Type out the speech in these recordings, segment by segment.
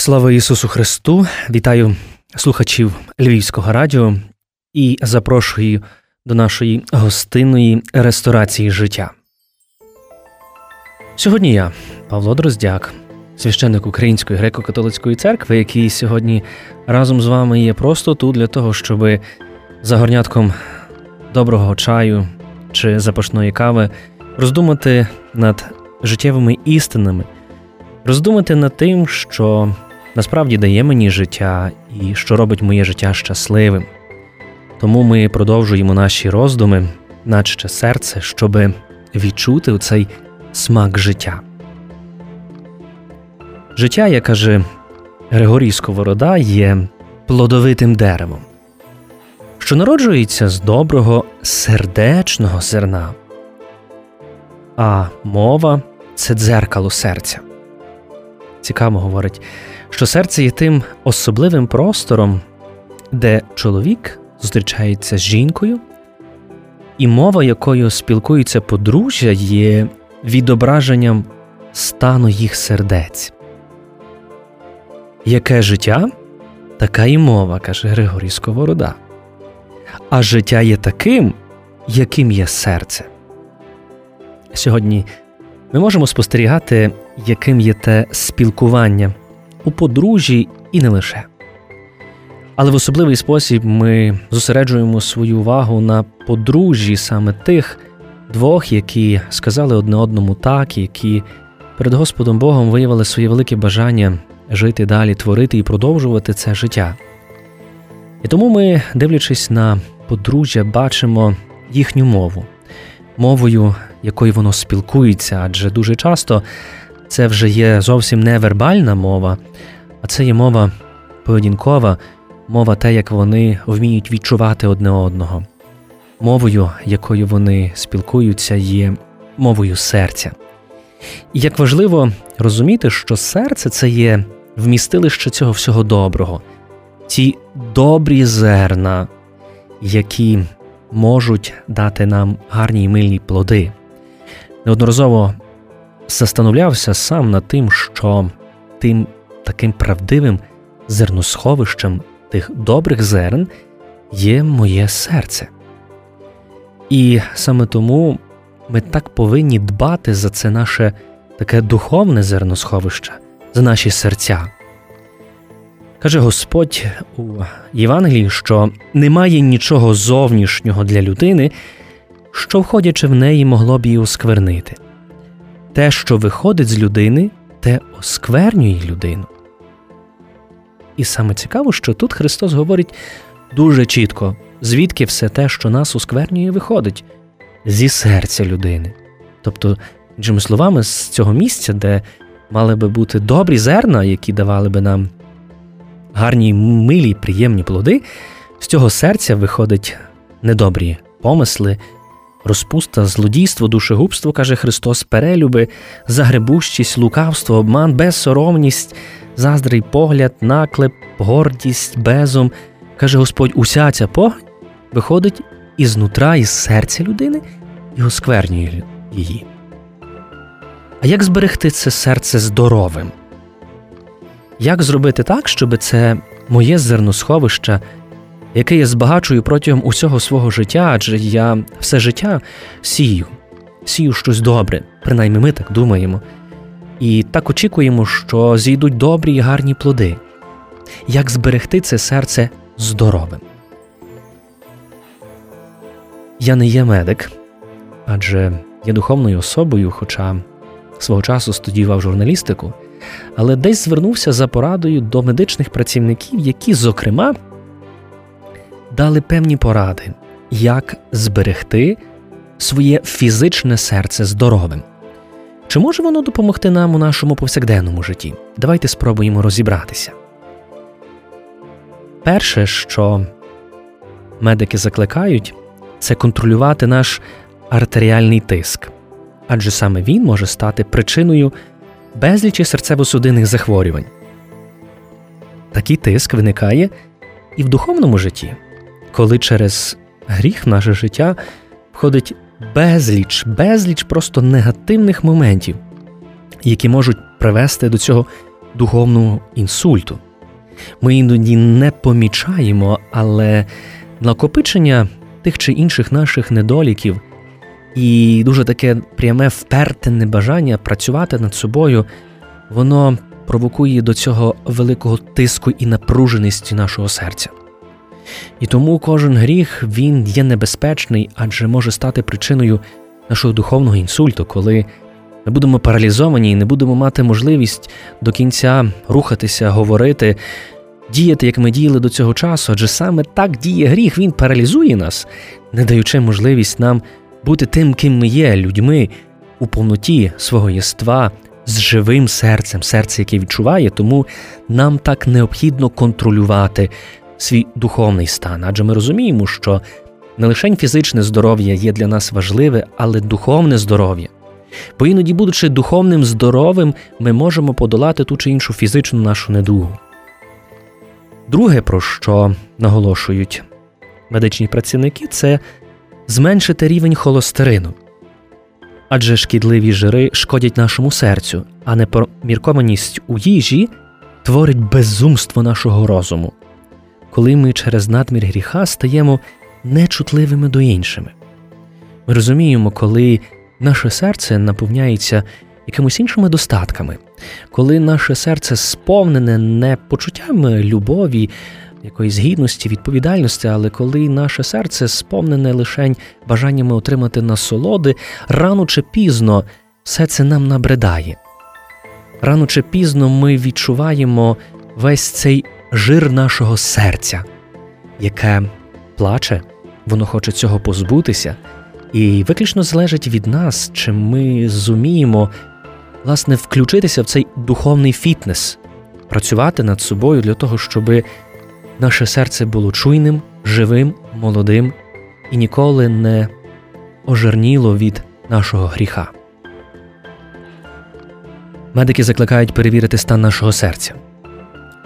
Слава Ісусу Христу! Вітаю слухачів Львівського радіо і запрошую до нашої гостинної ресторації життя. Сьогодні я, Павло Дроздяк, священник Української греко-католицької церкви, який сьогодні разом з вами є просто тут для того, щоб за горнятком доброго чаю чи запашної кави роздумати над життєвими істинами, роздумати над тим, що насправді дає мені життя і що робить моє життя щасливим. Тому ми продовжуємо наші роздуми, наче серце, щоб відчути цей смак життя. Життя, як каже Григорій Сковорода, є плодовитим деревом, що народжується з доброго сердечного зерна, а мова це дзеркало серця. Цікаво говорить, що серце є тим особливим простором, де чоловік зустрічається з жінкою, і мова, якою спілкуються подружжя, є відображенням стану їх сердець. Яке життя, така і мова, каже Григорій Сковорода. А життя є таким, яким є серце. Сьогодні ми можемо спостерігати, яким є те спілкування у подружжі і не лише. Але в особливий спосіб ми зосереджуємо свою увагу на подружжі саме тих двох, які сказали одне одному так, які перед Господом Богом виявили своє велике бажання жити далі, творити і продовжувати це життя. І тому ми, дивлячись на подружжя, бачимо їхню мову, мовою, якою воно спілкується, адже дуже часто це вже є зовсім не вербальна мова, а це є мова поведінкова, мова те, як вони вміють відчувати одне одного. Мовою, якою вони спілкуються, є мовою серця. І як важливо розуміти, що серце це є вмістилище цього всього доброго, ті добрі зерна, які можуть дати нам гарні й мильні плоди. Неодноразово застановлявся сам над тим, що тим таким правдивим зерносховищем тих добрих зерн є моє серце. І саме тому ми так повинні дбати за це наше таке духовне зерносховище, за наші серця. Каже Господь у Євангелії, що немає нічого зовнішнього для людини, що, входячи в неї, могло б її осквернити. Те, що виходить з людини, те осквернює людину. І саме цікаво, що тут Христос говорить дуже чітко, звідки все те, що нас осквернює, виходить зі серця людини. Тобто, іншими словами, з цього місця, де мали би бути добрі зерна, які давали би нам гарні, милі, приємні плоди, з цього серця виходять недобрі помисли, розпуста, злодійство, душегубство, каже Христос, перелюби, загребущість, лукавство, обман, безсоромність, заздрий погляд, наклеп, гордість, безум. Каже Господь, уся ця погань виходить із нутра, із серця людини і осквернює її. А як зберегти це серце здоровим? Як зробити так, щоб це моє зерносховище, яке я збагачую протягом усього свого життя, адже я все життя сію, сію щось добре, принаймні ми так думаємо, і так очікуємо, що зійдуть добрі і гарні плоди. Як зберегти це серце здоровим? Я не є медик, адже є духовною особою, хоча свого часу студіював журналістику, але десь звернувся за порадою до медичних працівників, які, зокрема, дали певні поради, як зберегти своє фізичне серце здоровим. Чи може воно допомогти нам у нашому повсякденному житті? Давайте спробуємо розібратися. Перше, що медики закликають, це контролювати наш артеріальний тиск, адже саме він може стати причиною безлічі серцево-судинних захворювань. Такий тиск виникає і в духовному житті, коли через гріх в наше життя входить безліч, безліч просто негативних моментів, які можуть привести до цього духовного інсульту. Ми іноді не помічаємо, але накопичення тих чи інших наших недоліків і дуже таке пряме вперте небажання працювати над собою, воно провокує до цього великого тиску і напруженості нашого серця. І тому кожен гріх він є небезпечний, адже може стати причиною нашого духовного інсульту, коли ми будемо паралізовані і не будемо мати можливість до кінця рухатися, говорити, діяти, як ми діяли до цього часу, адже саме так діє гріх, він паралізує нас, не даючи можливість нам бути тим, ким ми є, людьми у повноті свого єства, з живим серцем, серце, яке відчуває, тому нам так необхідно контролювати свій духовний стан, адже ми розуміємо, що не лише фізичне здоров'я є для нас важливе, але духовне здоров'я. Бо іноді, будучи духовним здоровим, ми можемо подолати ту чи іншу фізичну нашу недугу. Друге, про що наголошують медичні працівники, це зменшити рівень холостерину. Адже шкідливі жири шкодять нашому серцю, а непоміркованість у їжі творить безумство нашого розуму, коли ми через надмір гріха стаємо нечутливими до іншими. Ми розуміємо, коли наше серце наповняється якимось іншими достатками, коли наше серце сповнене не почуттями любові, якоїсь гідності, відповідальності, але коли наше серце сповнене лише бажаннями отримати насолоди, рано чи пізно все це нам набридає. Рано чи пізно ми відчуваємо весь цей жир нашого серця, яке плаче, воно хоче цього позбутися, і виключно залежить від нас, чи ми зуміємо власне включитися в цей духовний фітнес, працювати над собою для того, щоби наше серце було чуйним, живим, молодим і ніколи не ожирніло від нашого гріха. Медики закликають перевірити стан нашого серця.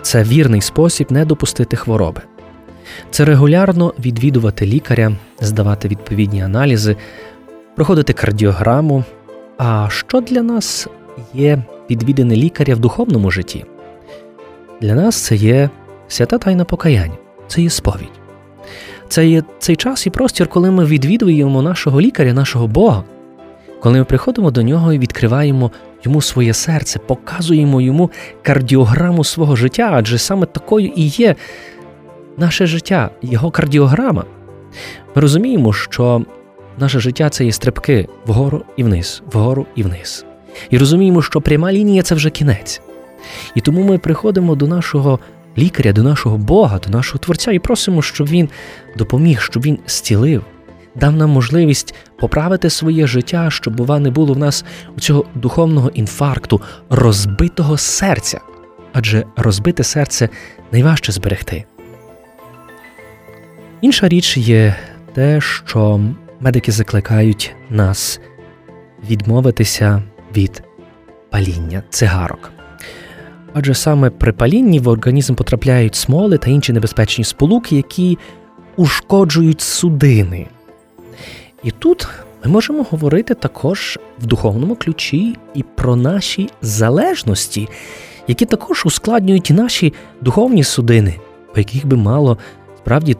Це вірний спосіб не допустити хвороби. Це регулярно відвідувати лікаря, здавати відповідні аналізи, проходити кардіограму. А що для нас є відвідини лікаря в духовному житті? Для нас це є Свята тайна покаяння це є сповідь. Це є цей час і простір, коли ми відвідуємо нашого лікаря, нашого Бога, коли ми приходимо до нього і відкриваємо йому своє серце, показуємо йому кардіограму свого життя, адже саме такою і є наше життя, його кардіограма. Ми розуміємо, що наше життя це є стрибки вгору і вниз, вгору і вниз. І розуміємо, що пряма лінія це вже кінець. І тому ми приходимо до нашого лікаря, до нашого Бога, до нашого Творця, і просимо, щоб Він допоміг, щоб Він зцілив, дав нам можливість поправити своє життя, щоб, бува, не було в нас цього духовного інфаркту, розбитого серця. Адже розбите серце найважче зберегти. Інша річ є те, що медики закликають нас відмовитися від паління цигарок адже саме при палінні в організм потрапляють смоли та інші небезпечні сполуки, які ушкоджують судини. І тут ми можемо говорити також в духовному ключі і про наші залежності, які також ускладнюють наші духовні судини, по яких би мало справді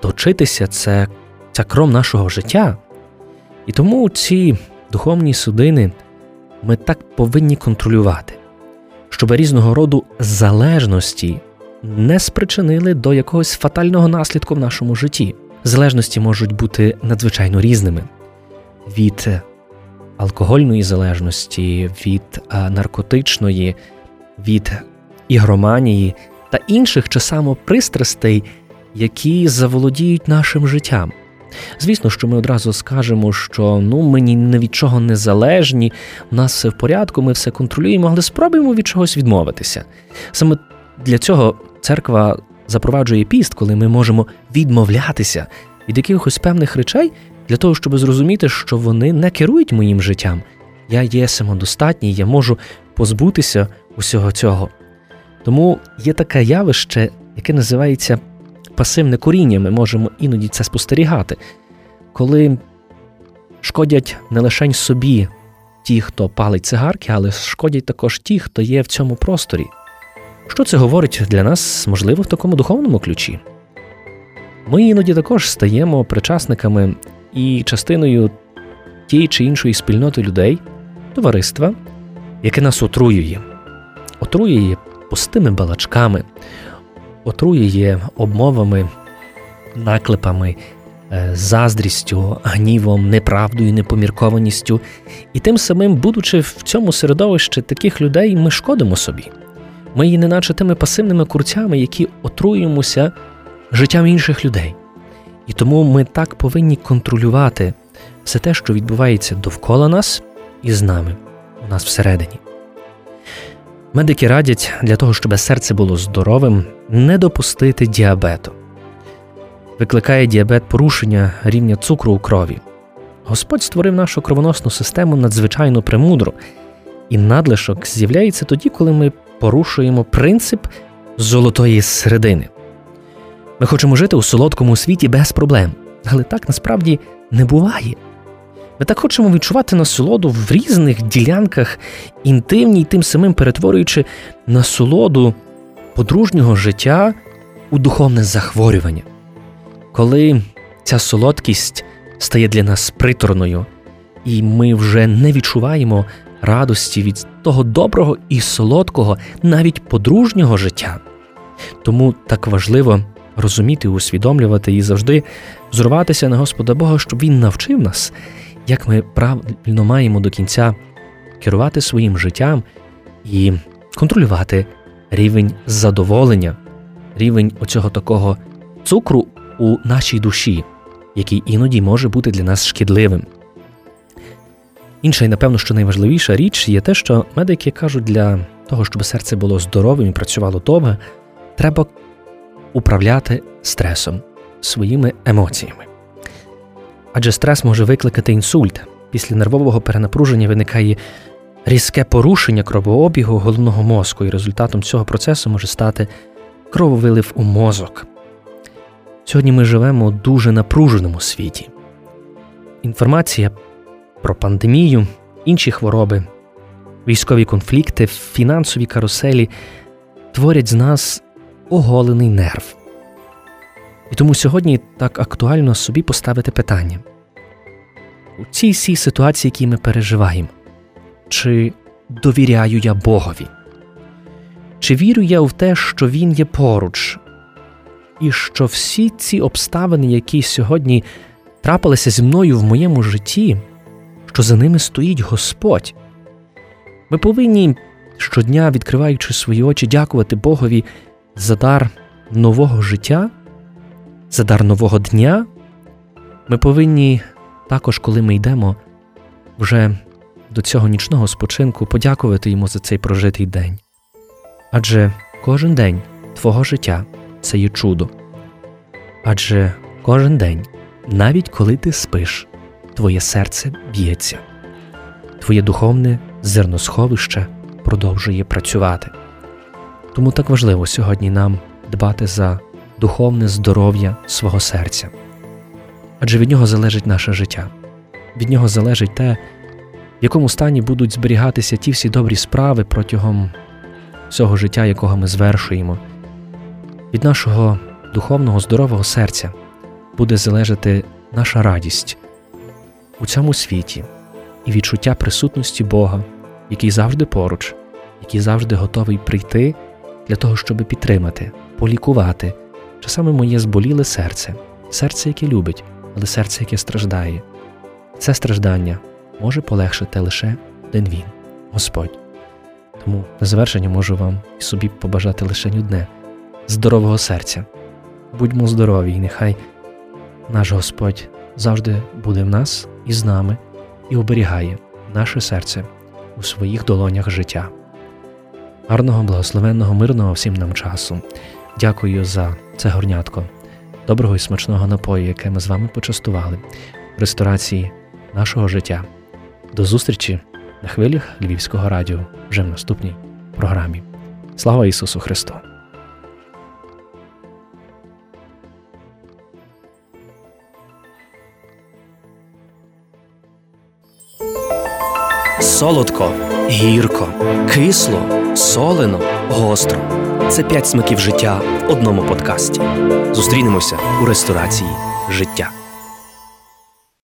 точитися це, ця кром нашого життя. І тому ці духовні судини ми так повинні контролювати щоб різного роду залежності не спричинили до якогось фатального наслідку в нашому житті. Залежності можуть бути надзвичайно різними від алкогольної залежності, від наркотичної, від ігроманії та інших чи самопристрастей, які заволодіють нашим життям. Звісно, що ми одразу скажемо, що ну ми ні від чого не залежні, у нас все в порядку, ми все контролюємо, але спробуємо від чогось відмовитися. Саме для цього церква запроваджує піст, коли ми можемо відмовлятися від якихось певних речей для того, щоб зрозуміти, що вони не керують моїм життям. Я є самодостатній, я можу позбутися усього цього. Тому є таке явище, яке називається пасивне коріння, ми можемо іноді це спостерігати, коли шкодять не лише собі ті, хто палить цигарки, але шкодять також ті, хто є в цьому просторі, Що це говорить для нас, можливо, в такому духовному ключі? Ми іноді також стаємо причасниками і частиною тієї чи іншої спільноти людей, товариства, яке нас отруює, отруює пустими балачками, отруює обмовами, наклепами, е, заздрістю, гнівом, неправдою, непоміркованістю, і тим самим, будучи в цьому середовищі таких людей, ми шкодимо собі. Ми є неначе тими пасивними курцями, які отруюємося життям інших людей. І тому ми так повинні контролювати все те, що відбувається довкола нас і з нами, у нас всередині. Медики радять для того, щоб серце було здоровим, не допустити діабету. Викликає діабет порушення рівня цукру у крові. Господь створив нашу кровоносну систему надзвичайно премудро, і надлишок з'являється тоді, коли ми порушуємо принцип золотої середини. Ми хочемо жити у солодкому світі без проблем, але так насправді не буває. Ми так хочемо відчувати насолоду в різних ділянках інтимній, тим самим перетворюючи насолоду подружнього життя у духовне захворювання. Коли ця солодкість стає для нас приторною, і ми вже не відчуваємо радості від того доброго і солодкого, навіть подружнього життя. Тому так важливо розуміти, усвідомлювати і завжди зруватися на Господа Бога, щоб Він навчив нас, як ми правильно маємо до кінця керувати своїм життям і контролювати рівень задоволення, рівень оцього такого цукру у нашій душі, який іноді може бути для нас шкідливим. Інша і, напевно, що найважливіша річ є те, що медики кажуть, для того, щоб серце було здоровим і працювало довго, треба управляти стресом, своїми емоціями. Адже стрес може викликати інсульт. Після нервового перенапруження виникає різке порушення кровообігу головного мозку, і результатом цього процесу може стати крововилив у мозок. Сьогодні ми живемо у дуже напруженому світі. Інформація про пандемію, інші хвороби, військові конфлікти, фінансові каруселі творять з нас оголений нерв. І тому сьогодні так актуально собі поставити питання у цій всій ситуації, які ми переживаємо, чи довіряю я Богові? Чи вірю я в те, що Він є поруч, і що всі ці обставини, які сьогодні трапилися зі мною в моєму житті, що за ними стоїть Господь? Ми повинні щодня, відкриваючи свої очі, дякувати Богові за дар нового життя, за дар нового дня, ми повинні також, коли ми йдемо вже до цього нічного спочинку, подякувати йому за цей прожитий день. Адже кожен день твого життя це є чудо. Адже кожен день, навіть коли ти спиш, твоє серце б'ється, твоє духовне зерносховище продовжує працювати. Тому так важливо сьогодні нам дбати за духовне здоров'я свого серця. Адже від нього залежить наше життя, від нього залежить те, в якому стані будуть зберігатися ті всі добрі справи протягом всього життя, якого ми звершуємо. Від нашого духовного здорового серця буде залежати наша радість у цьому світі і відчуття присутності Бога, який завжди поруч, який завжди готовий прийти для того, щоб підтримати, полікувати часами моє зболіле серце, серце, яке любить, але серце, яке страждає. Це страждання може полегшити лише один він, Господь. Тому на завершення можу вам і собі побажати лише одне здорового серця. Будьмо здорові, і нехай наш Господь завжди буде в нас і з нами і оберігає наше серце у своїх долонях життя. Гарного, благословенного, мирного всім нам часу. Дякую за це горнятко, доброго і смачного напою, яке ми з вами почастували в ресторації нашого життя. До зустрічі на хвилях Львівського радіо вже в наступній програмі. Слава Ісусу Христу! Солодко, гірко, кисло, солено, гостро. це п'ять смаків життя в одному подкасті. Зустрінемося у ресторації життя.